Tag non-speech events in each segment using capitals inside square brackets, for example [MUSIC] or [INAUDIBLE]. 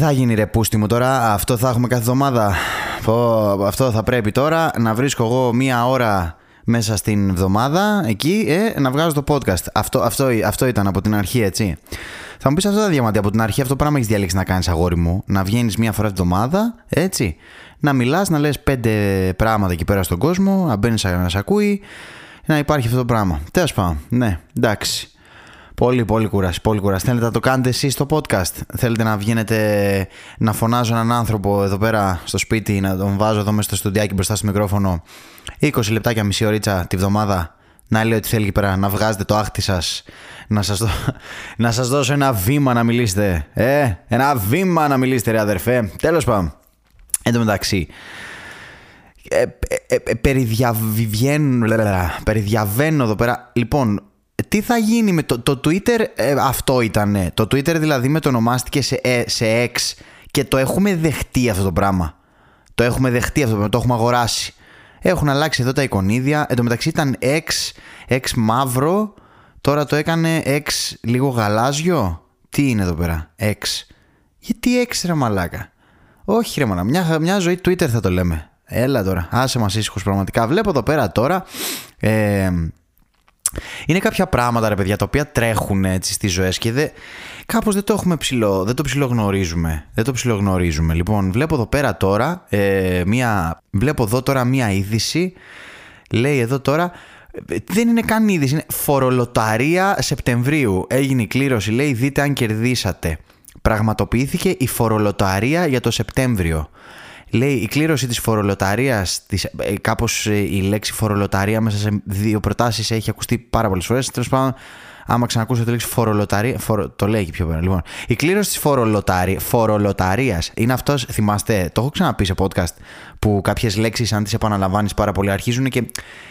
Τι θα γίνει ρε πούστη μου τώρα, αυτό θα έχουμε κάθε εβδομάδα; αυτό θα πρέπει τώρα να βρίσκω εγώ μία ώρα μέσα στην εβδομάδα εκεί ε, να βγάζω το podcast. Αυτό, αυτό, αυτό ήταν από την αρχή, έτσι. Θα μου πεις αυτό τα διαμαντία από την αρχή, αυτό πράγμα έχεις διαλέξει να κάνεις αγόρι μου. Να βγαίνεις μία φορά την εβδομάδα, έτσι. Να μιλάς, να λες πέντε πράγματα εκεί πέρα στον κόσμο, να μπαίνεις να σε ακούει, να υπάρχει αυτό το πράγμα. Τέλος πάντων, ναι, εντάξει. Πολύ, πολύ κουράση, πολύ κουράση. Θέλετε να το κάνετε εσείς στο podcast; Θέλετε να βγαίνετε να φωνάζω έναν άνθρωπο εδώ πέρα στο σπίτι, να τον βάζω εδώ μέσα στο στουντιάκι μπροστά στο μικρόφωνο 20 λεπτάκια, μισή ωρίτσα τη βδομάδα να λέει ότι θέλει εκεί πέρα να βγάζετε το άχτι σας να σας, δω, [LAUGHS] να σας δώσω ένα βήμα να μιλήσετε ε, ένα βήμα να μιλήσετε ρε αδερφέ τέλος πάντων εν τω μεταξύ ε, ε, ε, περιδιαβαίνω εδώ πέρα λοιπόν τι θα γίνει με το, το Twitter, ε, αυτό ήταν. Το Twitter δηλαδή με το ονομάστηκε σε, ε, σε X και το έχουμε δεχτεί αυτό το πράγμα. Το έχουμε δεχτεί αυτό το πράγμα, το έχουμε αγοράσει. Έχουν αλλάξει εδώ τα εικονίδια. Εν τω μεταξύ ήταν X, X μαύρο, τώρα το έκανε X λίγο γαλάζιο. Τι είναι εδώ πέρα, X; Γιατί X ρε μαλάκα; Όχι ρε μαλάκα, μια, μια ζωή Twitter θα το λέμε. Έλα τώρα, άσε μας ήσυχος πραγματικά. Βλέπω εδώ πέρα τώρα... Ε, είναι κάποια πράγματα ρε παιδιά τα οποία τρέχουν έτσι στις ζωές και δε, κάπως δεν το έχουμε ψηλό, δεν το ψηλογνωρίζουμε. Δεν το ψηλογνωρίζουμε. Λοιπόν, βλέπω εδώ πέρα τώρα, ε, μία, βλέπω εδώ τώρα μία είδηση, λέει εδώ τώρα, δεν είναι καν είδηση, είναι φορολοταρία Σεπτεμβρίου. Έγινε η κλήρωση, λέει δείτε αν κερδίσατε. Πραγματοποιήθηκε η φορολοταρία για το Σεπτέμβριο. Λέει η κλήρωση της φορολοταρίας, της, ε, κάπως ε, η λέξη φορολοταρία μέσα σε δύο προτάσεις έχει ακουστεί πάρα πολλές φορές. Τέλος πάντων, άμα ξανακούσω τη λέξη φορολοταρία, το λέει και πιο πέρα. Λοιπόν, η κλήρωση της φορολοταρία, φορολοταρίας είναι αυτός, θυμάστε, το έχω ξαναπεί σε podcast, που κάποιες λέξεις αν τις επαναλαμβάνεις πάρα πολύ αρχίζουν και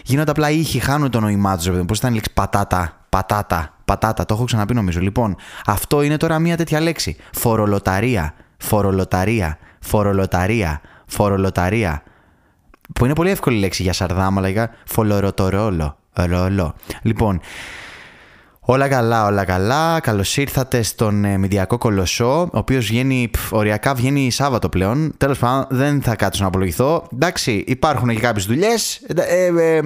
γίνονται απλά ήχοι, χάνουν το νόημά τους. Πώς ήταν η λέξη πατάτα, πατάτα, πατάτα, το έχω ξαναπεί νομίζω. Λοιπόν, αυτό είναι τώρα μια τέτοια λέξη. Φορολοταρία, φορολοταρία φορολοταρία, φορολοταρία. Που είναι πολύ εύκολη λέξη για σαρδάμα, λέγα φορολοτορόλο. Ρόλο. Λοιπόν, όλα καλά, όλα καλά. Καλώς ήρθατε στον ε, Μηδιακό Κολοσσό, ο οποίος βγαίνει, οριακά βγαίνει Σάββατο πλέον. Τέλος πάντων, δεν θα κάτσω να απολογηθώ. Εντάξει, υπάρχουν και κάποιες δουλειές. Ε, ε, ε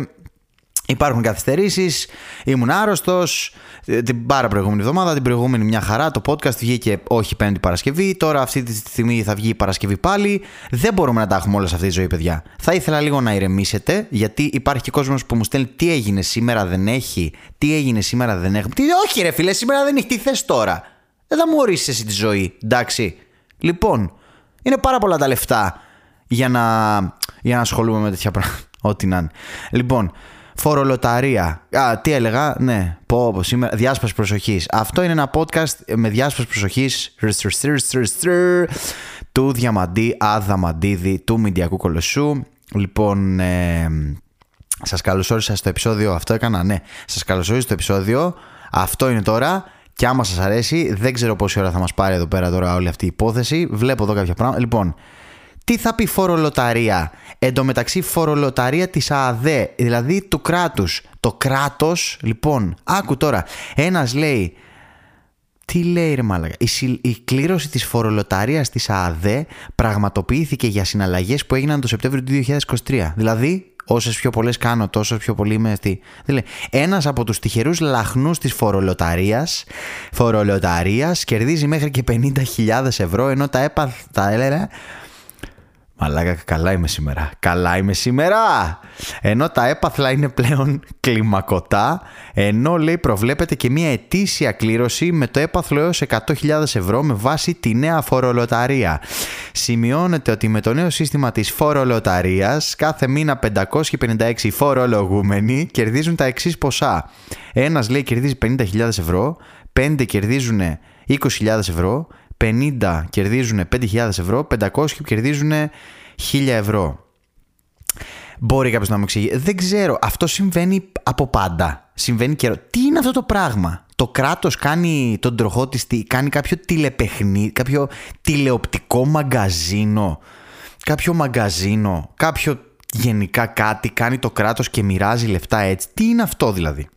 Υπάρχουν καθυστερήσεις. Ήμουν άρρωστος. Ε, την πάρα προηγούμενη εβδομάδα, την προηγούμενη μια χαρά. Το podcast βγήκε όχι Πέμπτη Παρασκευή. Τώρα αυτή τη στιγμή θα βγει η Παρασκευή πάλι. Δεν μπορούμε να τα έχουμε όλα σε αυτή τη ζωή, παιδιά. Θα ήθελα λίγο να ηρεμήσετε, γιατί υπάρχει και κόσμος που μου στέλνει τι έγινε σήμερα, δεν έχει. Τι έγινε σήμερα, δεν έχει. Τι, όχι, ρε φίλε, σήμερα δεν έχει. Τι θες τώρα. Δεν θα μου ορίσεις εσύ τη ζωή, εντάξει. Λοιπόν, είναι πάρα πολλά τα λεφτά για να, για να ασχολούμαι με τέτοια πράγματα. [LAUGHS] Ό,τι να είναι. Λοιπόν, Φορολοταρία. Α, τι έλεγα, ναι, πω, πω σήμερα, διάσπαση προσοχής. Αυτό είναι ένα podcast με διάσπαση προσοχής του Διαμαντή Αδαμαντίδη του Μηντιακού Κολοσσού. Λοιπόν, ε, σας καλωσόρισα στο επεισόδιο, αυτό έκανα, ναι, σας καλωσόρισα στο επεισόδιο, αυτό είναι τώρα και άμα σας αρέσει, δεν ξέρω πόση ώρα θα μας πάρει εδώ πέρα τώρα όλη αυτή η υπόθεση, βλέπω εδώ κάποια πράγματα. Λοιπόν, τι θα πει φορολοταρία; Εν τω μεταξύ φορολοταρία της ΑΑΔΕ, δηλαδή του κράτους. Το κράτος, λοιπόν, άκου τώρα, ένας λέει, τι λέει ρε μάλακα, η, η κλήρωση της φορολοταρίας της ΑΑΔΕ πραγματοποιήθηκε για συναλλαγές που έγιναν το Σεπτέμβριο του 2023. Δηλαδή, όσες πιο πολλές κάνω, τόσο πιο πολύ είμαι στη. Δηλαδή, ένας από τους τυχερούς λαχνούς της φορολοταρίας φορολοταρίας κερδίζει μέχρι και 50.000 ευρώ, ενώ τα έπαθα, έλεγα, Μαλάκα, καλά είμαι σήμερα. Καλά είμαι σήμερα! Ενώ τα έπαθλα είναι πλέον κλιμακωτά, ενώ λέει προβλέπεται και μια ετήσια κλήρωση με το έπαθλο έως 100.000 ευρώ με βάση τη νέα φορολοταρία. Σημειώνεται ότι με το νέο σύστημα της φορολοταρίας κάθε μήνα 556 φορολογούμενοι κερδίζουν τα εξής ποσά. Ένας λέει κερδίζει 50.000 ευρώ, 5 κερδίζουν 20.000 ευρώ, 50 κερδίζουν 5.000 ευρώ, 500 κερδίζουν 1.000 ευρώ. Μπορεί κάποιος να μου εξηγεί. Δεν ξέρω. Αυτό συμβαίνει από πάντα. Συμβαίνει καιρό. Τι είναι αυτό το πράγμα; Το κράτος κάνει τον τροχό της, κάνει κάποιο τηλεπαιχνίδι, κάποιο τηλεοπτικό μαγκαζίνο. Κάποιο μαγκαζίνο, κάποιο γενικά κάτι κάνει το κράτος και μοιράζει λεφτά έτσι. Τι είναι αυτό δηλαδή;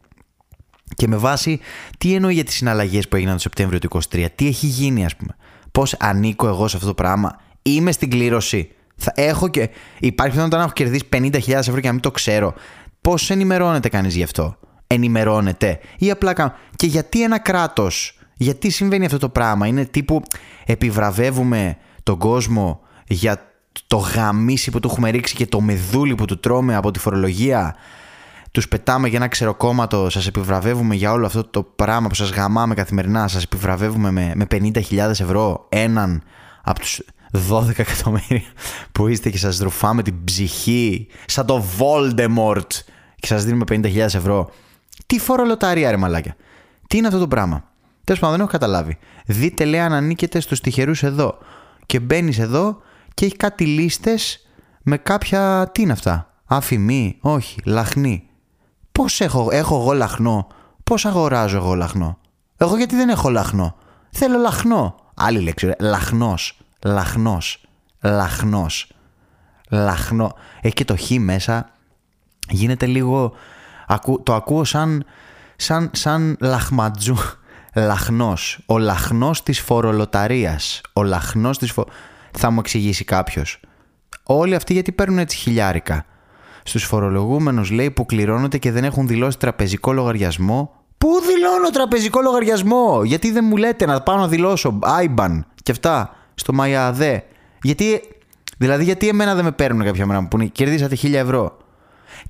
Και με βάση τι εννοεί για τις συναλλαγές που έγιναν το Σεπτέμβριο του 2023, τι έχει γίνει ας πούμε; Πώς ανήκω εγώ σε αυτό το πράγμα; Είμαι στην κλήρωση. Θα έχω και. Υπάρχει πιθανότητα να έχω κερδίσει 50.000 ευρώ και να μην το ξέρω. Πώς ενημερώνεται κανείς γι' αυτό; Ενημερώνεται. Ή απλά. Και γιατί ένα κράτος. Γιατί συμβαίνει αυτό το πράγμα; Είναι τύπου επιβραβεύουμε τον κόσμο για το γαμίσι που του έχουμε ρίξει και το μεδούλι που του τρώμε από τη φορολογία; Τους πετάμε για ένα ξεροκόμματο, σας επιβραβεύουμε για όλο αυτό το πράγμα που σας γαμάμε καθημερινά. Σας επιβραβεύουμε με, με 50.000 ευρώ έναν από τους 12 εκατομμύρια που είστε και σας ρουφάμε την ψυχή σαν το Voldemort και σας δίνουμε 50.000 ευρώ. Τι φορολοταρία ρε μαλάκια. Τι είναι αυτό το πράγμα. Τέλος πάντων δεν έχω καταλάβει. Δείτε λέει αν ανήκετε στους τυχερούς εδώ. Και μπαίνεις εδώ και έχει κάτι λίστες με κάποια... Τι είναι αυτά. Αφημί, όχι, λαχνή. Πώς έχω, έχω εγώ λαχνό; Πώς αγοράζω εγώ λαχνό; Εγώ γιατί δεν έχω λαχνό; Θέλω λαχνό. Άλλη λέξη, λαχνός. Λαχνός. Λαχνός. Λαχνό. Έχει και το χ μέσα. Γίνεται λίγο... Το ακούω σαν, σαν, σαν λαχματζού. Λαχνός. Ο λαχνός της φορολοταρίας. Ο λαχνός της φο... Θα μου εξηγήσει κάποιος. Όλοι αυτοί γιατί παίρνουν έτσι χιλιάρικα. Στους φορολογούμενους λέει που κληρώνονται και δεν έχουν δηλώσει τραπεζικό λογαριασμό. Πού δηλώνω τραπεζικό λογαριασμό! Γιατί δεν μου λέτε να πάω να δηλώσω IBAN και αυτά στο ΜΑΙΑΔΕ. Γιατί, δηλαδή, γιατί εμένα δεν με παίρνουν κάποια μέρα που κερδίσατε χίλια ευρώ;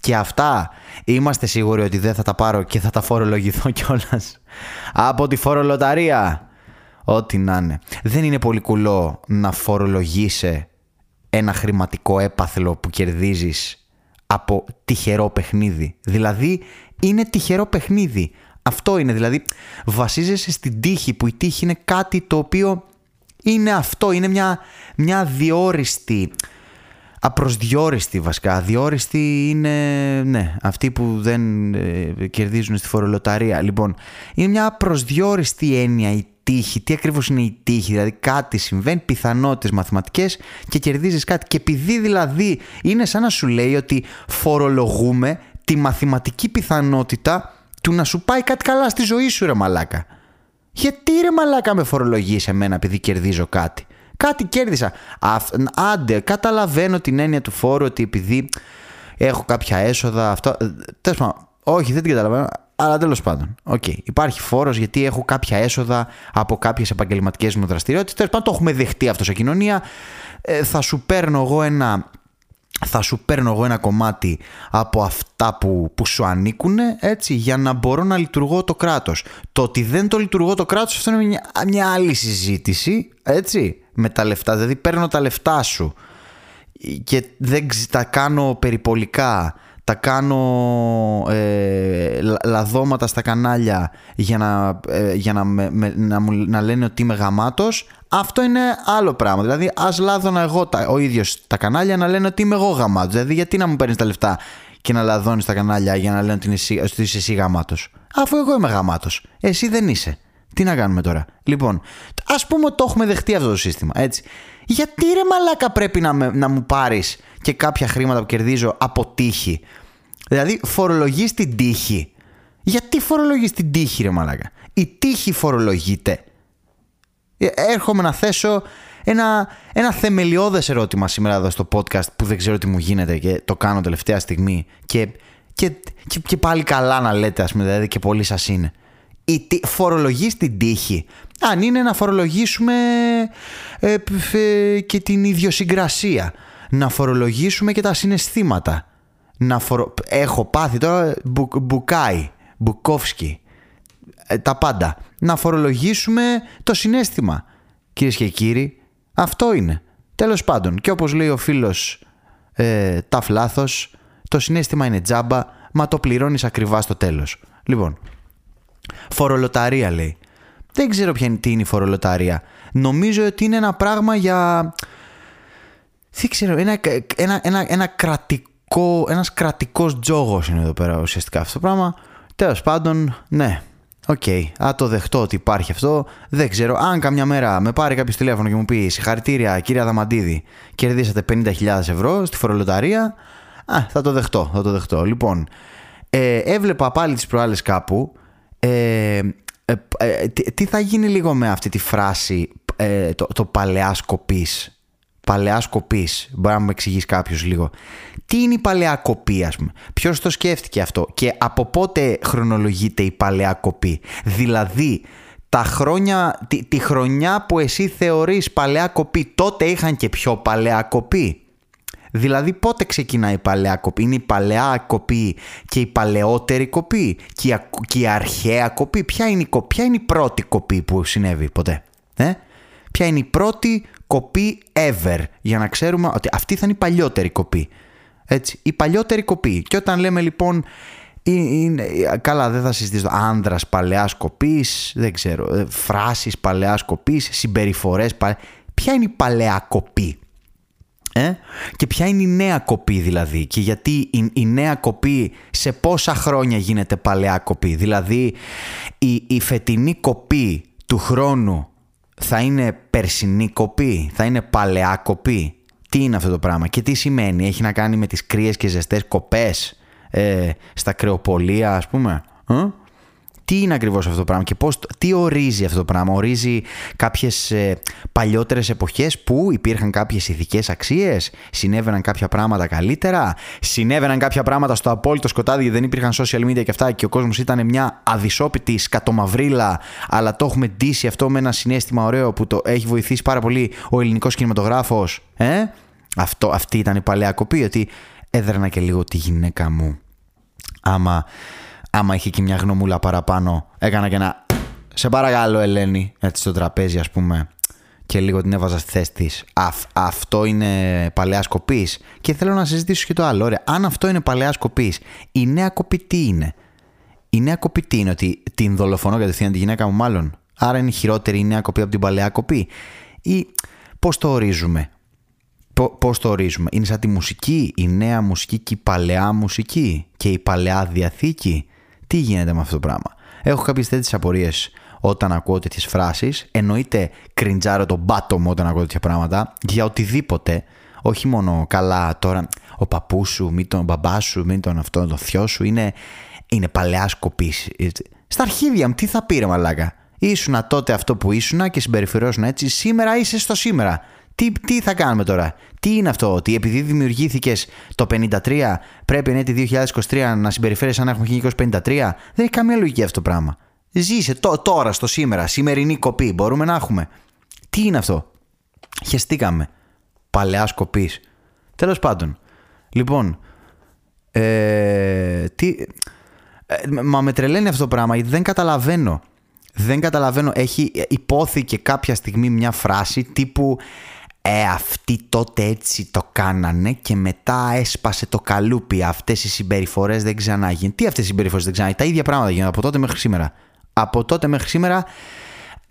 Και αυτά είμαστε σίγουροι ότι δεν θα τα πάρω και θα τα φορολογηθώ [LAUGHS] κιόλας. Από τη φορολοταρία. Ό,τι να είναι. Δεν είναι πολύ κουλό να φορολογήσει ένα χρηματικό έπαθλο που κερδίζεις από τυχερό παιχνίδι. Δηλαδή, είναι τυχερό παιχνίδι. Αυτό είναι, δηλαδή, βασίζεσαι στην τύχη, που η τύχη είναι κάτι το οποίο είναι αυτό, είναι μια, μια διόριστη, απροσδιόριστη βασικά. Αδιόριστη είναι, ναι, αυτοί που δεν ε, κερδίζουν στη φορολοταρία. Λοιπόν, είναι μια απροσδιόριστη έννοια η τύχη. Τι ακριβώς είναι η τύχη, δηλαδή κάτι συμβαίνει, πιθανότητες μαθηματικές και κερδίζεις κάτι. Και επειδή δηλαδή είναι σαν να σου λέει ότι φορολογούμε τη μαθηματική πιθανότητα του να σου πάει κάτι καλά στη ζωή σου ρε μαλάκα. Γιατί ρε μαλάκα με φορολογείς σε μένα επειδή κερδίζω κάτι; Κάτι κέρδισα. άντε, καταλαβαίνω την έννοια του φόρου ότι επειδή έχω κάποια έσοδα. Αυτό. Ε, Τέλος πάντων, όχι, δεν την καταλαβαίνω. Αλλά τέλος πάντων, okay. υπάρχει φόρος γιατί έχω κάποια έσοδα από κάποιες επαγγελματικές μου δραστηριότητες. Τέλος πάντων, το έχουμε δεχτεί αυτό σε κοινωνία. Ε, θα σου παίρνω εγώ ένα θα σου παίρνω εγώ ένα κομμάτι από αυτά που, που σου ανήκουν έτσι, για να μπορώ να λειτουργώ το κράτος. Το ότι δεν το λειτουργώ το κράτος αυτό είναι μια, μια άλλη συζήτηση έτσι, με τα λεφτά. Δηλαδή παίρνω τα λεφτά σου και δεν τα κάνω περιπολικά τα κάνω ε, λαδώματα στα κανάλια για να, ε, για να, με, να, να λένε ότι είμαι γαμάτος αυτό είναι άλλο πράγμα. Δηλαδή, ας λάδωνα εγώ τα, ο ίδιος τα κανάλια να λένε ότι είμαι εγώ γαμάτος. Δηλαδή, γιατί να μου παίρνεις τα λεφτά και να λαδώνεις τα κανάλια για να λένε ότι, εσύ, ότι είσαι εσύ γαμάτος; Αφού εγώ είμαι γαμάτος. Εσύ δεν είσαι. Τι να κάνουμε τώρα; Λοιπόν, ας πούμε ότι το έχουμε δεχτεί αυτό το σύστημα. Έτσι. Γιατί ρε μαλάκα πρέπει να, να μου πάρεις και κάποια χρήματα που κερδίζω από τύχη. Δηλαδή, φορολογείς την τύχη. Γιατί φορολογείς την τύχη, ρε μαλάκα; Η τύχη φορολογείται. Ε, έρχομαι να θέσω ένα, ένα θεμελιώδες ερώτημα σήμερα εδώ στο podcast που δεν ξέρω τι μου γίνεται και το κάνω τελευταία στιγμή και, και, και, πάλι καλά να λέτε ας πούμε δηλαδή και πολύ σας είναι. Η, φορολογείς την τύχη. Αν είναι να φορολογήσουμε ε, ε, και την ιδιοσυγκρασία. Να φορολογήσουμε και τα συναισθήματα. Να Έχω πάθει τώρα μπου, Μπουκάι, Μπουκόφσκι. Ε, τα πάντα. Να φορολογήσουμε το συνέστημα. Κυρίες και κύριοι, αυτό είναι. Τέλος πάντων, και όπως λέει ο φίλος ε, ταφ λάθος, το συνέστημα είναι τζάμπα, μα το πληρώνεις ακριβά στο τέλος. Λοιπόν, φορολοταρία λέει. Δεν ξέρω ποια είναι, τι είναι η φορολοταρία. Νομίζω ότι είναι ένα πράγμα για... Δεν ξέρω, ένα, ένα, ένα, ένα κρατικό, ένας κρατικός τζόγος είναι εδώ πέρα ουσιαστικά αυτό το πράγμα. Τέλος πάντων, ναι, OK, okay, α το δεχτώ ότι υπάρχει αυτό. Δεν ξέρω. Αν καμιά μέρα με πάρει κάποιος τηλέφωνο και μου πει Συγχαρητήρια, κύριε Αδαμαντίδη, κερδίσατε 50.000 ευρώ στη φορολοταρία. Α, θα το δεχτώ, θα το δεχτώ. Λοιπόν, ε, έβλεπα πάλι τις προάλλες κάπου. Ε, ε, ε τι, τι θα γίνει λίγο με αυτή τη φράση ε, το, το παλαιά σκοπής; Παλαιά σκοπής. Μπορεί να μου εξηγήσει κάποιος λίγο. Τι είναι η παλαιά κοπή, ας πούμε; Ποιος το σκέφτηκε αυτό; Και από πότε χρονολογείται η παλαιά κοπή; Δηλαδή, τα χρόνια, τη, τη χρονιά που εσύ θεωρείς παλαιά κοπή, τότε είχαν και πιο παλαιά κοπή; Δηλαδή πότε ξεκινάει η παλαιά κοπή; Είναι η παλαιά κοπή και η παλαιότερη κοπή και η, και η αρχαία κοπή; Ποια είναι η, ποια είναι η πρώτη κοπή που συνέβη ποτέ. Ε; Ποια είναι η πρώτη κοπή ever. Για να ξέρουμε ότι αυτή θα είναι η παλιότερη κοπή. Έτσι, η παλιότερη κοπή. Και όταν λέμε λοιπόν είναι, καλά δεν θα συζητήσω άνδρας παλαιάς κοπής δεν ξέρω ε, φράσεις παλαιάς κοπής συμπεριφορές παλαι... ποια είναι η παλαιά κοπή; Ε; και ποια είναι η νέα κοπή δηλαδή; Και γιατί η, η νέα κοπή σε πόσα χρόνια γίνεται παλαιά κοπή; Δηλαδή η, η φετινή κοπή του χρόνου θα είναι περσινή κοπή θα είναι παλαιά κοπή τι είναι αυτό το πράγμα και τι σημαίνει έχει να κάνει με τις κρύες και ζεστές κοπές ε, στα κρεοπολία ας πούμε. Ε; Τι είναι ακριβώς αυτό το πράγμα και πώς, τι ορίζει αυτό το πράγμα. Ορίζει κάποιες ε, παλιότερες εποχές που υπήρχαν κάποιες ηθικές αξίες, συνέβαιναν κάποια πράγματα καλύτερα, συνέβαιναν κάποια πράγματα στο απόλυτο σκοτάδι γιατί δεν υπήρχαν social media και αυτά και ο κόσμος ήταν μια αδυσόπιτη σκατομαυρίλα αλλά το έχουμε ντύσει αυτό με ένα συνέστημα ωραίο που το έχει βοηθήσει πάρα πολύ ο ελληνικός κινηματογράφος. Ε; Αυτό, αυτή ήταν η παλαιά κοπή, ότι έδρανα και λίγο τη γυναίκα μου. Άμα, άμα είχε και μια γνωμούλα παραπάνω, έκανα και ένα «Σε παρακαλώ Ελένη», έτσι στο τραπέζι ας πούμε, και λίγο την έβαζα στη θέση της. αυτό είναι παλαιά κοπή. Και θέλω να συζητήσω και το άλλο. Ωραία, αν αυτό είναι παλαιά κοπή, η νέα κοπή τι είναι; Η νέα κοπή τι είναι, ότι την δολοφονώ κατευθείαν τη γυναίκα μου, μάλλον; Άρα είναι χειρότερη η νέα κοπή από την παλαιά κοπή; Ή πώς το ορίζουμε; Πώς το ορίζουμε, Είναι σαν τη μουσική, η νέα μουσική και η παλαιά μουσική και η παλαιά διαθήκη; Τι γίνεται με αυτό το πράγμα; Έχω κάποιες τέτοιες απορίες όταν ακούω τέτοιες φράσεις. Εννοείται κριντζάρω τον πάτο μου όταν ακούω τέτοια πράγματα για οτιδήποτε. Όχι μόνο καλά τώρα ο παππούς σου, μη τον μπαμπάς σου, μη τον αυτό, τον θειό σου. Είναι, είναι παλαιάς σκοπή. Στα αρχίδια μου, τι θα πήρε μαλάκα; Ήσουνα τότε αυτό που ήσουνα και συμπεριφερόσουν έτσι. Σήμερα είσαι στο σήμερα. Τι, τι θα κάνουμε τώρα, τι είναι αυτό, ότι επειδή δημιουργήθηκες το 53 πρέπει εν έτη 2023 να συμπεριφέρει σαν να έχουμε 1953. Δεν έχει καμία λογική αυτό το πράγμα. Ζήσε το, τώρα, στο σήμερα, σημερινή κοπή. Μπορούμε να έχουμε. Τι είναι αυτό; Χεστήκαμε. Παλαιάς κοπής. Τέλος πάντων. Λοιπόν. Ε, τι, ε, μα με τρελαίνει αυτό το πράγμα γιατί δεν καταλαβαίνω. Δεν καταλαβαίνω. Έχει υπόθηκε κάποια στιγμή μια φράση τύπου ε, αυτοί τότε έτσι το κάνανε και μετά έσπασε το καλούπι. Αυτές οι συμπεριφορές δεν ξανάγινε. Τι αυτές οι συμπεριφορές δεν ξανάγινε. Τα ίδια πράγματα γίνονται από τότε μέχρι σήμερα. Από τότε μέχρι σήμερα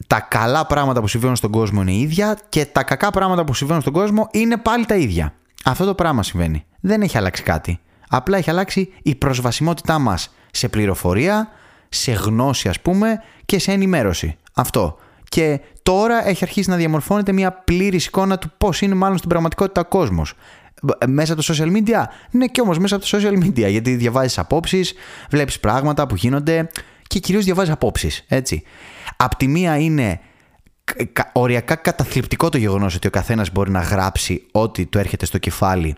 τα καλά πράγματα που συμβαίνουν στον κόσμο είναι ίδια και τα κακά πράγματα που συμβαίνουν στον κόσμο είναι πάλι τα ίδια. Αυτό το πράγμα συμβαίνει. Δεν έχει αλλάξει κάτι. Απλά έχει αλλάξει η προσβασιμότητά μας σε πληροφορία, σε γνώση ας πούμε και σε ενημέρωση. Αυτό. Και τώρα έχει αρχίσει να διαμορφώνεται μια πλήρη εικόνα του πώς είναι μάλλον στην πραγματικότητα ο κόσμος. Μέσα από το social media, ναι, και όμως μέσα από το social media. Γιατί διαβάζεις απόψεις, βλέπεις πράγματα που γίνονται και κυρίως διαβάζεις απόψεις. Έτσι. Απ' τη μία είναι οριακά καταθλιπτικό το γεγονός ότι ο καθένας μπορεί να γράψει ό,τι του έρχεται στο κεφάλι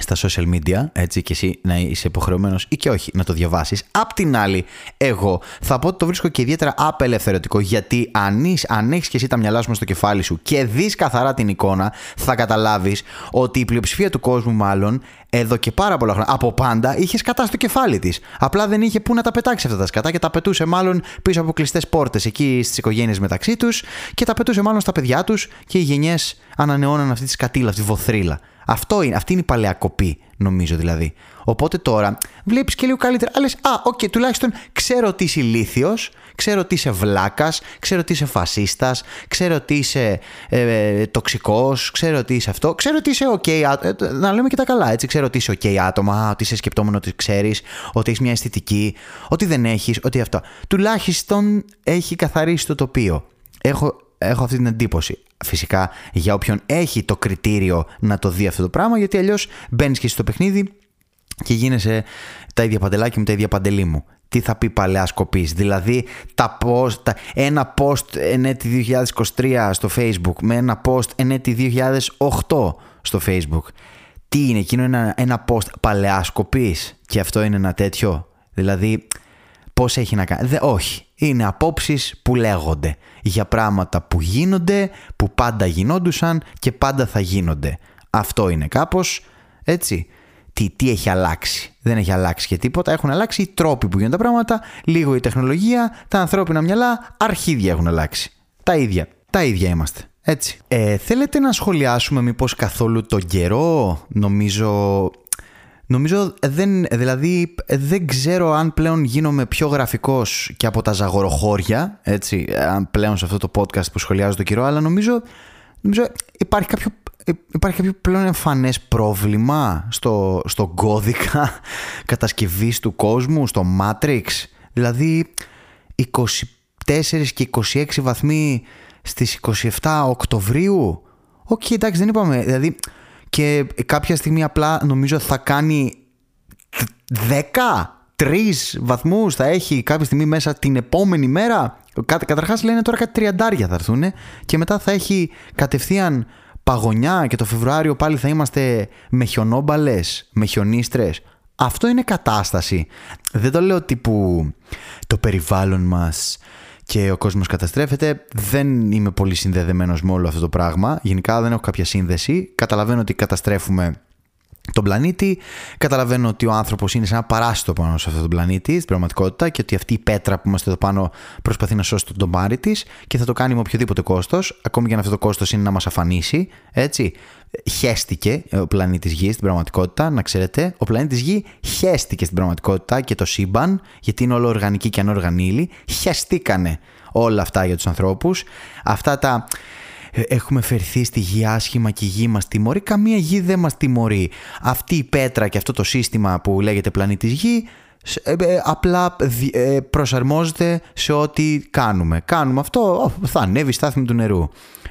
στα social media, έτσι, και εσύ να είσαι υποχρεωμένος ή και όχι να το διαβάσεις. Απ' την άλλη, εγώ θα πω ότι το βρίσκω και ιδιαίτερα απελευθερωτικό, γιατί αν, αν έχεις και εσύ τα μυαλά σου στο κεφάλι σου και δεις καθαρά την εικόνα, θα καταλάβεις ότι η πλειοψηφία του κόσμου, μάλλον, εδώ και πάρα πολλά χρόνια, από πάντα, είχε σκατά στο κεφάλι της. Απλά δεν είχε πού να τα πετάξει αυτά τα σκατά και τα πετούσε μάλλον πίσω από κλειστές πόρτες εκεί στις οικογένειες μεταξύ τους και τα πετούσε μάλλον στα παιδιά τους και οι γενιές ανανεώναν αυτή τη σκατήλα, αυτή τη βοθρίλα. Αυτό είναι, αυτή είναι η παλαιά κοπή, νομίζω δηλαδή. Οπότε τώρα βλέπεις και λίγο καλύτερα. Α, α, OK, okay, τουλάχιστον ξέρω ότι είσαι ηλίθιος, ξέρω ότι είσαι βλάκας, ξέρω ότι είσαι φασίστας, ξέρω ότι είσαι ε, τοξικός, ξέρω ότι είσαι αυτό, ξέρω ότι είσαι OK. Ε, να λέμε και τα καλά, έτσι. Ξέρω ότι είσαι OK άτομα, ότι είσαι σκεπτόμενο ότι ξέρεις, ότι έχεις μια αισθητική, ότι δεν έχεις, ότι αυτό. Τουλάχιστον έχει καθαρίσει το τοπίο. Έχω έχω αυτή την εντύπωση. Φυσικά για όποιον έχει το κριτήριο να το δει αυτό το πράγμα, γιατί αλλιώς μπαίνεις και στο παιχνίδι και γίνεσαι τα ίδια παντελάκι μου, τα ίδια παντελή μου. Τι θα πει παλαιά σκοπής; Δηλαδή, τα post, τα, ένα post ενέτη 2023 στο Facebook με ένα post ενέτη 2008 στο Facebook. Τι είναι, εκείνο ένα, ένα post παλαιά σκοπής; Και αυτό είναι ένα τέτοιο; Δηλαδή, πώς έχει να κάνει. Δε, όχι. Είναι απόψεις που λέγονται για πράγματα που γίνονται, που πάντα γινόντουσαν και πάντα θα γίνονται. Αυτό είναι κάπως έτσι τι, τι έχει αλλάξει. Δεν έχει αλλάξει και τίποτα. Έχουν αλλάξει οι τρόποι που γίνονται τα πράγματα, λίγο η τεχνολογία, τα ανθρώπινα μυαλά, αρχίδια έχουν αλλάξει. Τα ίδια. Τα ίδια είμαστε. Έτσι. Ε, θέλετε να σχολιάσουμε μήπως καθόλου τον καιρό, νομίζω... Νομίζω δεν, δηλαδή δεν ξέρω αν πλέον γίνομαι πιο γραφικός και από τα ζαγοροχώρια, έτσι, αν πλέον σε αυτό το podcast που σχολιάζω τον καιρό, αλλά νομίζω, νομίζω υπάρχει κάποιο υπάρχει κάποιο πλέον εμφανές πρόβλημα στο, στο κώδικα [LAUGHS] κατασκευής του κόσμου, στο Matrix. Δηλαδή 24 και 26 βαθμοί στις 27 Οκτωβρίου. OK, okay, εντάξει, δεν είπαμε. Δηλαδή, και κάποια στιγμή απλά νομίζω θα κάνει 10, 3 βαθμούς θα έχει κάποια στιγμή μέσα την επόμενη μέρα. Καταρχάς λένε τώρα κάτι τριαντάρια θα έρθουν και μετά θα έχει κατευθείαν παγωνιά και το Φεβρουάριο πάλι θα είμαστε με χιονόμπαλες, με χιονίστρες. Αυτό είναι κατάσταση. Δεν το λέω τύπου το περιβάλλον μας και ο κόσμος καταστρέφεται. Δεν είμαι πολύ συνδεδεμένος με όλο αυτό το πράγμα. Γενικά δεν έχω κάποια σύνδεση. Καταλαβαίνω ότι καταστρέφουμε τον πλανήτη. Καταλαβαίνω ότι ο άνθρωπος είναι σε ένα παράστατο πάνω σε αυτόν τον πλανήτη, στην πραγματικότητα, και ότι αυτή η πέτρα που είμαστε εδώ πάνω προσπαθεί να σώσει τον τομπάρι της και θα το κάνει με οποιοδήποτε κόστος, ακόμη και αν αυτό το κόστος είναι να μας αφανίσει. Έτσι. Χέστηκε ο πλανήτης Γης στην πραγματικότητα, να ξέρετε. Ο πλανήτης Γη χέστηκε στην πραγματικότητα και το σύμπαν, γιατί είναι όλο οργανική και ανόργανη Χέστηκανε όλα αυτά για τους ανθρώπους. Αυτά τα ε, έχουμε φερθεί στη γη άσχημα και η γη μας τιμωρεί. Καμία γη δεν μας τιμωρεί. Αυτή η πέτρα και αυτό το σύστημα που λέγεται πλανήτης γη ε, ε, απλά προσαρμόζεται σε ό,τι κάνουμε. Κάνουμε αυτό, θα ανέβει στάθμη του νερού.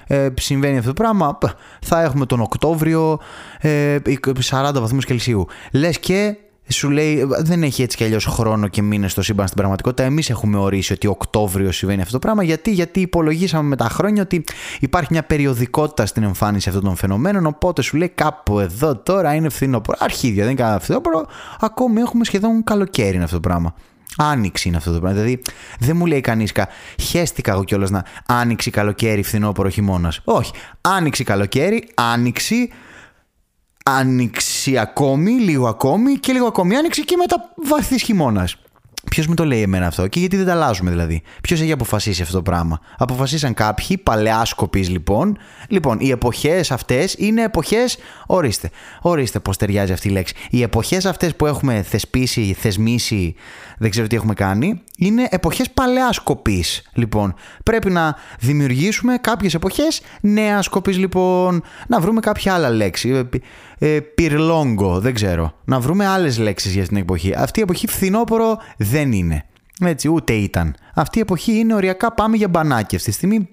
Ε, συμβαίνει αυτό το πράγμα, θα έχουμε τον Οκτώβριο 40 βαθμούς Κελσίου. Λες και σου λέει δεν έχει έτσι κι αλλιώς χρόνο και μήνες στο σύμπαν στην πραγματικότητα. Εμείς έχουμε ορίσει ότι Οκτώβριο συμβαίνει αυτό το πράγμα. Γιατί, γιατί υπολογίσαμε με τα χρόνια ότι υπάρχει μια περιοδικότητα στην εμφάνιση αυτών των φαινομένων. Οπότε σου λέει κάπου εδώ τώρα είναι φθινόπωρο. Αρχίδια δεν είναι κανένα φθινόπωρο. Ακόμη έχουμε σχεδόν καλοκαίρι είναι αυτό το πράγμα. Άνοιξη είναι αυτό το πράγμα. Δηλαδή δεν μου λέει κανείς κα. Χαίστηκα εγώ κιόλας να άνοιξη, καλοκαίρι, φθινόπωρο, χειμώνας. Όχι. Άνοιξη, καλοκαίρι, άνοιξη, άνοιξη ακόμη, λίγο ακόμη και λίγο ακόμη άνοιξη και μετά βαθύς χειμώνας. Ποιος μου το λέει εμένα αυτό και γιατί δεν τα αλλάζουμε δηλαδή; Ποιος έχει αποφασίσει αυτό το πράγμα; Αποφασίσαν κάποιοι, παλαιάσκοποι λοιπόν. Λοιπόν, οι εποχές αυτές είναι εποχές. Ορίστε, ορίστε πώς ταιριάζει αυτή η λέξη. Οι εποχές αυτές που έχουμε θεσπίσει, θεσμίσει, δεν ξέρω τι έχουμε κάνει, είναι εποχές παλαιάσκοπη. Λοιπόν, πρέπει να δημιουργήσουμε κάποιες εποχές νέα σκοπή λοιπόν. Να βρούμε κάποια άλλα λέξη ε, πυρλόγκο, δεν ξέρω. Να βρούμε άλλες λέξεις για την εποχή. Αυτή η εποχή φθινόπωρο δεν είναι. Έτσι, ούτε ήταν. Αυτή η εποχή είναι οριακά πάμε για μπανάκι. Αυτή τη στιγμή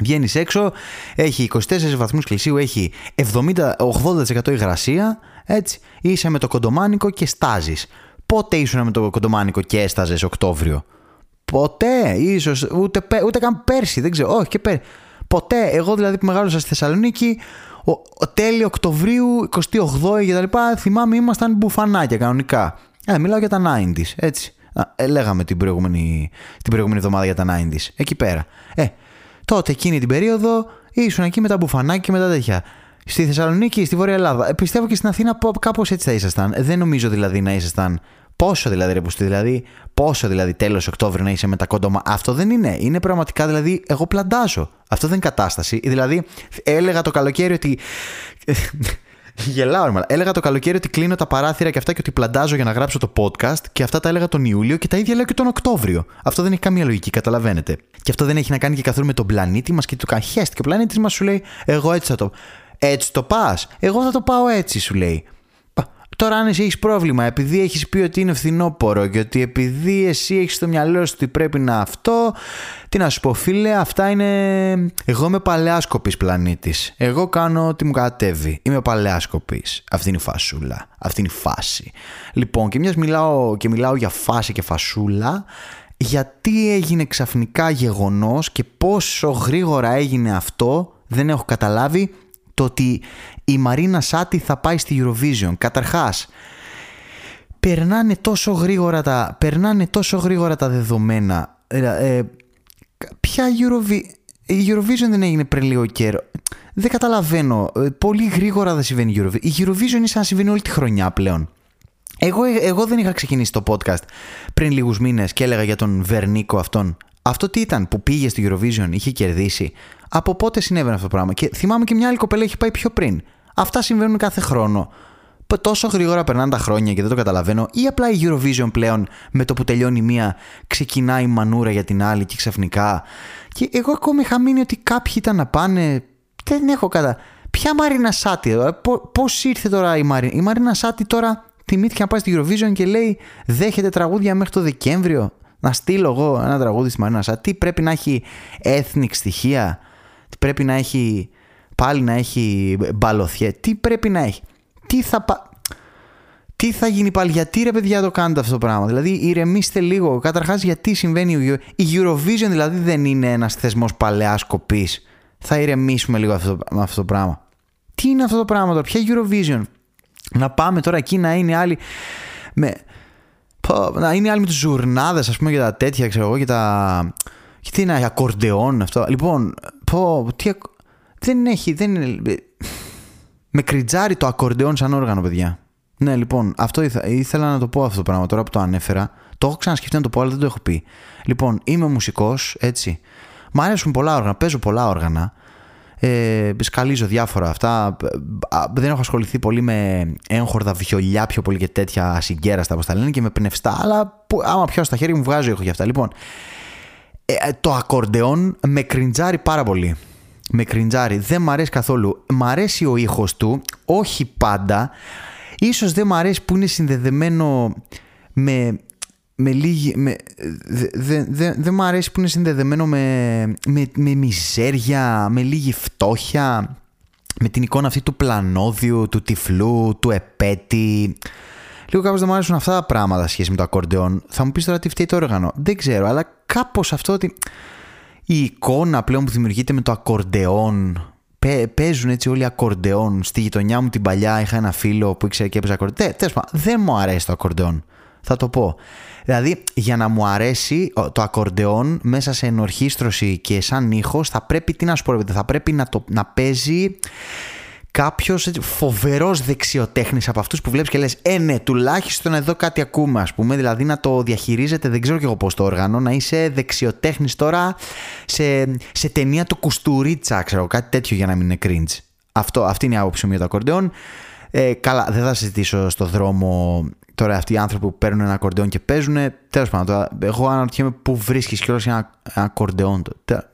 βγαίνεις έξω, έχει 24 βαθμούς Κελσίου, έχει 70-80% υγρασία. Έτσι, είσαι με το κοντομάνικο και στάζεις. Πότε ήσουν με το κοντομάνικο και έσταζες Οκτώβριο; Ποτέ, ίσως, ούτε, ούτε καν πέρσι, δεν ξέρω. Όχι και πέρσι. Ποτέ. Εγώ δηλαδή που μεγάλωσα στη Θεσσαλονίκη, ο, ο τέλη Οκτωβρίου, 28η και τα λοιπά, θυμάμαι ήμασταν μπουφανάκια κανονικά. Ε, μιλάω για τα 90s, έτσι. Ε, λέγαμε την προηγούμενη, την προηγούμενη εβδομάδα για τα 90s, εκεί πέρα. Ε, τότε εκείνη την περίοδο ήσουν εκεί με τα μπουφανάκια και με τα τέτοια. Στη Θεσσαλονίκη, στη Βόρεια Ελλάδα. Ε, πιστεύω και στην Αθήνα κάπως έτσι θα ήσασταν. Δεν νομίζω δηλαδή να ήσασταν Πόσο δηλαδή, ρε Πουστή, δηλαδή, πόσο δηλαδή τέλος Οκτώβρη να είσαι με τα κόντομα. Αυτό δεν είναι. Είναι πραγματικά δηλαδή, εγώ πλαντάζω. Αυτό δεν είναι κατάσταση. Δηλαδή, έλεγα το καλοκαίρι ότι. [LAUGHS] Γελάω, ρε, Έλεγα το καλοκαίρι ότι κλείνω τα παράθυρα και αυτά και ότι πλαντάζω για να γράψω το podcast και αυτά τα έλεγα τον Ιούλιο και τα ίδια λέω και τον Οκτώβριο. Αυτό δεν έχει καμία λογική, καταλαβαίνετε. Και αυτό δεν έχει να κάνει και καθόλου με τον πλανήτη μας και το καχέστηκε. Ο πλανήτης μας σου λέει, Εγώ έτσι θα το. Έτσι το πας. Εγώ θα το πάω έτσι, σου λέει. Τώρα, αν εσύ έχεις πρόβλημα, επειδή έχεις πει ότι είναι φθινόπωρο και ότι επειδή εσύ έχεις στο μυαλό σου ότι πρέπει να αυτό, τι να σου πω, φίλε, αυτά είναι. Εγώ είμαι παλαιάσκοπης πλανήτης. Εγώ κάνω ό,τι μου κατέβει. Είμαι παλαιάσκοπης. Αυτή είναι η φασούλα. Αυτή είναι η φάση. Λοιπόν, και μιας μιλάω, και μιλάω για φάση και φασούλα, γιατί έγινε ξαφνικά γεγονός και πόσο γρήγορα έγινε αυτό, δεν έχω καταλάβει το ότι η Μαρίνα Σάτι θα πάει στη Eurovision. Καταρχάς, περνάνε τόσο γρήγορα τα, περνάνε τόσο γρήγορα τα δεδομένα. Ε, ε ποια Eurovision... Η Eurovision δεν έγινε πριν λίγο καιρό. Δεν καταλαβαίνω. Ε, πολύ γρήγορα δεν συμβαίνει η Eurovision. Η Eurovision είναι σαν να συμβαίνει όλη τη χρονιά πλέον. Εγώ, εγώ δεν είχα ξεκινήσει το podcast πριν λίγους μήνες και έλεγα για τον Βερνίκο αυτόν. Αυτό τι ήταν που πήγε στη Eurovision, είχε κερδίσει; Από πότε συνέβαινε αυτό το πράγμα; Και θυμάμαι και μια άλλη κοπέλα έχει πάει πιο πριν. Αυτά συμβαίνουν κάθε χρόνο. Τόσο γρήγορα περνάνε τα χρόνια και δεν το καταλαβαίνω, ή απλά η Eurovision πλέον με το που τελειώνει μία ξεκινάει η μανούρα για την άλλη και ξαφνικά. Και εγώ ακόμη είχα μείνει ότι κάποιοι ήταν να πάνε. Δεν έχω κατά. Ποια Μαρίνα Σάτι, πώς ήρθε τώρα η Μαρίνα. Η Μαρίνα Σάτι τώρα τιμήθηκε να πάει στη Eurovision και λέει δέχεται τραγούδια μέχρι το Δεκέμβριο. Να στείλω εγώ ένα τραγούδι στη Μαρίνα Σάτι. Τι πρέπει να έχει ethnic στοιχεία, τι πρέπει να έχει πάλι να έχει μπαλωθιέ, τι πρέπει να έχει. Τι θα, τι θα γίνει πάλι, γιατί ρε παιδιά το κάνετε αυτό το πράγμα. Δηλαδή ηρεμήστε λίγο. Καταρχάς, γιατί συμβαίνει η Eurovision, δηλαδή δεν είναι ένας θεσμός παλαιάς κοπής. Θα ηρεμήσουμε λίγο αυτό, με αυτό το πράγμα. Τι είναι αυτό το πράγμα τώρα, ποια Eurovision; Να πάμε τώρα εκεί να είναι άλλοι με... Να είναι άλλοι με τους ζουρνάδες ας πούμε για τα τέτοια ξέρω εγώ για τα... Και τι είναι ακορντεόν αυτό. Λοιπόν, πω, τι... Δεν έχει, δεν είναι... Με κριτζάρει το ακορντεόν σαν όργανο παιδιά. Ναι, λοιπόν, αυτό ήθελα να το πω αυτό το πράγμα τώρα που το ανέφερα. Το έχω ξανασκεφτεί να το πω, αλλά δεν το έχω πει. Λοιπόν, είμαι μουσικός, έτσι. Μ' αρέσουν πολλά όργανα, παίζω πολλά όργανα. Ε, σκαλίζω διάφορα αυτά. Δεν έχω ασχοληθεί πολύ με έγχορδα βιολιά πιο πολύ και τέτοια συγκέραστα όπως τα λένε και με πνευστά. Αλλά που, άμα πιάσω στα χέρια μου βγάζω έχω για αυτά. Λοιπόν, ε, το ακορντεόν με κριντζάρει πάρα πολύ. Με κριντζάρει. Δεν μ' αρέσει καθόλου. Μ' αρέσει ο ήχος του, όχι πάντα. Ίσως δεν μ' αρέσει που είναι συνδεδεμένο με με λίγη. Με, δεν δε, δε μου αρέσει που είναι συνδεδεμένο με, με, με μιζέρια, με λίγη φτώχεια, με την εικόνα αυτή του πλανόδιου, του τυφλού, του επέτη. Λίγο κάπως δεν μου αρέσουν αυτά τα πράγματα σχέση με το ακορντεόν. Θα μου πεις τώρα τι φταίει το όργανο. Δεν ξέρω, αλλά κάπως αυτό ότι η εικόνα πλέον που δημιουργείται με το ακορντεόν παίζουν έτσι όλοι ακορντεόν. Στη γειτονιά μου την παλιά είχα ένα φίλο που ήξερε και έπαιζε ακορντεόν. δεν μου αρέσει το ακορντεόν. Θα το πω. Δηλαδή, για να μου αρέσει το ακορντεόν μέσα σε ενορχίστρωση και σαν ήχος, θα πρέπει, τι να σου πω, θα πρέπει να, το, να παίζει κάποιος φοβερός δεξιοτέχνης από αυτούς που βλέπεις και λες: Ε, ναι, τουλάχιστον εδώ κάτι ακούμε, ας πούμε. Δηλαδή να το διαχειρίζεται, δεν ξέρω και εγώ πώς το όργανο, να είσαι δεξιοτέχνης τώρα σε, σε ταινία του Κουστουρίτσα, ξέρω, κάτι τέτοιο για να μην είναι cringe. Αυτό, αυτή είναι η άποψη μου για το ακορντεόν. Ε, καλά, δεν θα συζητήσω στο δρόμο τώρα αυτοί οι άνθρωποι που παίρνουν ένα ακορντεόν και παίζουν. Τέλος πάντων, τώρα, εγώ αναρωτιέμαι πού βρίσκεις κιόλας ένα, ένα ακορντεόν.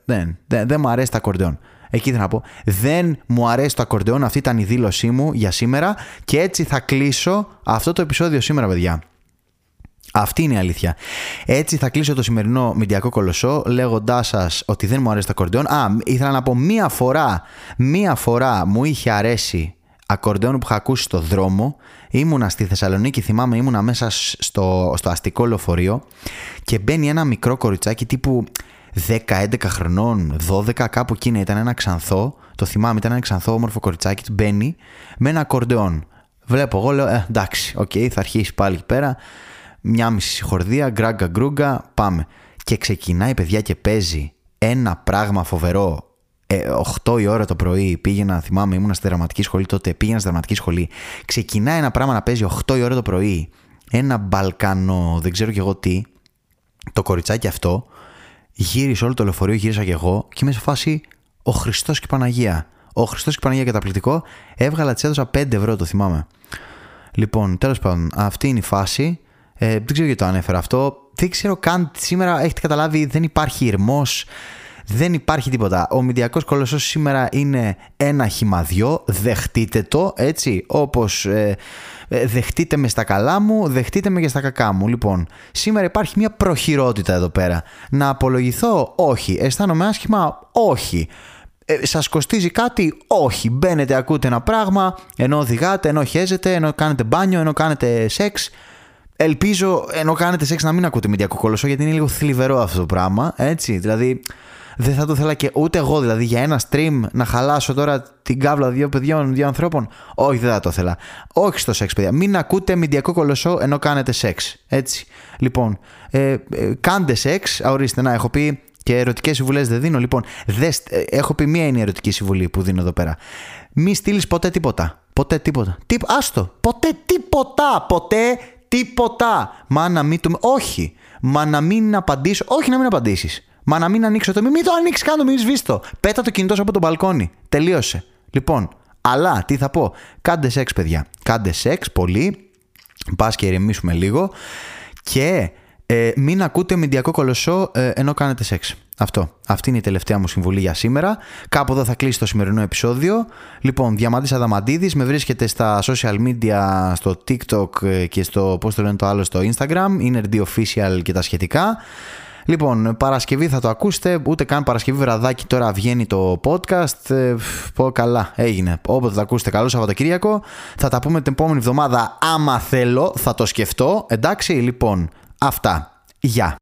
Δεν, δεν, δεν μου αρέσει το ακορντεόν. Εκεί θέλω να πω. Δεν μου αρέσει το ακορντεόν. Αυτή ήταν η δήλωσή μου για σήμερα. Και έτσι θα κλείσω αυτό το επεισόδιο σήμερα, παιδιά. Αυτή είναι η αλήθεια. Έτσι θα κλείσω το σημερινό Μηντιακό Κολοσσό λέγοντάς σας ότι δεν μου αρέσει το ακορντεόν. Α, ήθελα να πω μία φορά, μία φορά μου είχε αρέσει ακορντεόν που είχα ακούσει στο δρόμο. Ήμουνα στη Θεσσαλονίκη, θυμάμαι, ήμουνα μέσα στο, στο αστικό λεωφορείο και μπαίνει ένα μικρό κοριτσάκι τύπου 10-11 χρονών, 12, κάπου εκείνη ήταν ένα ξανθό. Το θυμάμαι, ήταν ένα ξανθό όμορφο κοριτσάκι, του μπαίνει με ένα ακορντεόν. Βλέπω εγώ, λέω, ε, εντάξει, OK, okay, θα αρχίσει πάλι εκεί πέρα. Μια μισή συγχορδία, γκράγκα γκρούγκα, πάμε. Και ξεκινάει, παιδιά, και παίζει ένα πράγμα φοβερό 8 ε, η ώρα το πρωί πήγαινα, θυμάμαι, ήμουν στη δραματική σχολή τότε, πήγαινα στη δραματική σχολή. Ξεκινάει ένα πράγμα να παίζει 8 η ώρα το πρωί. Ένα μπαλκάνο, δεν ξέρω κι εγώ τι. Το κοριτσάκι αυτό γύρισε όλο το λεωφορείο, γύρισα κι εγώ και είμαι σε φάση ο Χριστός και η Παναγία. Ο Χριστός και η Παναγία καταπληκτικό. Έβγαλα, τη έδωσα 5 ευρώ, το θυμάμαι. Λοιπόν, τέλος πάντων, αυτή είναι η φάση. Ε, δεν ξέρω γιατί το ανέφερα αυτό. Δεν ξέρω καν σήμερα έχετε καταλάβει, δεν υπάρχει ηρμός. Δεν υπάρχει τίποτα. Ο Μηντιακός Κολοσσός σήμερα είναι ένα χυμαδιό, δεχτείτε το, έτσι, όπως ε, Ε, δεχτείτε με στα καλά μου, δεχτείτε με και στα κακά μου. Λοιπόν, σήμερα υπάρχει μια προχειρότητα εδώ πέρα. Να απολογηθώ, όχι. Αισθάνομαι άσχημα, όχι. Ε, σας κοστίζει κάτι, όχι. Μπαίνετε, ακούτε ένα πράγμα, ενώ οδηγάτε, ενώ χέζετε, ενώ κάνετε μπάνιο, ενώ κάνετε σεξ. Ελπίζω ενώ κάνετε σεξ να μην ακούτε μηντιακό κολοσσό γιατί είναι λίγο θλιβερό αυτό το πράγμα. Έτσι, δηλαδή δεν θα το ήθελα και ούτε εγώ δηλαδή για ένα stream να χαλάσω τώρα την κάβλα δύο παιδιών, δύο ανθρώπων. Όχι, δεν θα το ήθελα. Όχι στο σεξ, παιδιά. Μην ακούτε μηντιακό κολοσσό ενώ κάνετε σεξ. Έτσι. Λοιπόν, ε, ε, κάντε σεξ. Ορίστε, να έχω πει και ερωτικές συμβουλές δεν δίνω. Λοιπόν, δες, ε, έχω πει μία είναι η ερωτική συμβουλή που δίνω εδώ πέρα. Μη στείλεις ποτέ τίποτα. Ποτέ τίποτα. Τι, άστο. Ποτέ τίποτα. Ποτέ τίποτα. Μα να μην του. Όχι. Μα να μην απαντήσω. Όχι να μην απαντήσεις. Μα να μην ανοίξω το. Μην το ανοίξεις καν, μην σβήσεις το. Πέτα το κινητό σου από το μπαλκόνι. Τελείωσε. Λοιπόν, αλλά τι θα πω; Κάντε σεξ, παιδιά. Κάντε σεξ πολύ. Πας και ηρεμήσουμε λίγο. Και ε, μην ακούτε μηντιακό κολοσσό ε, ενώ κάνετε σεξ. Αυτό. Αυτή είναι η τελευταία μου συμβουλή για σήμερα. Κάπου εδώ θα κλείσει το σημερινό επεισόδιο. Λοιπόν, Διαμαντής Αδαμαντίδης, με βρίσκεται στα social media, στο TikTok ε, και στο, πώς το λένε το άλλο, στο Instagram, είναι Official και τα σχετικά. Λοιπόν, Παρασκευή θα το ακούσετε, ούτε καν Παρασκευή βραδάκι τώρα βγαίνει το podcast. Ε, πω καλά, έγινε. Όποτε το ακούσετε, καλό Σαββατοκύριακο. Θα τα πούμε την επόμενη εβδομάδα, άμα θέλω, θα το σκεφτώ. Εντάξει, λοιπόν, αυτά. Γεια.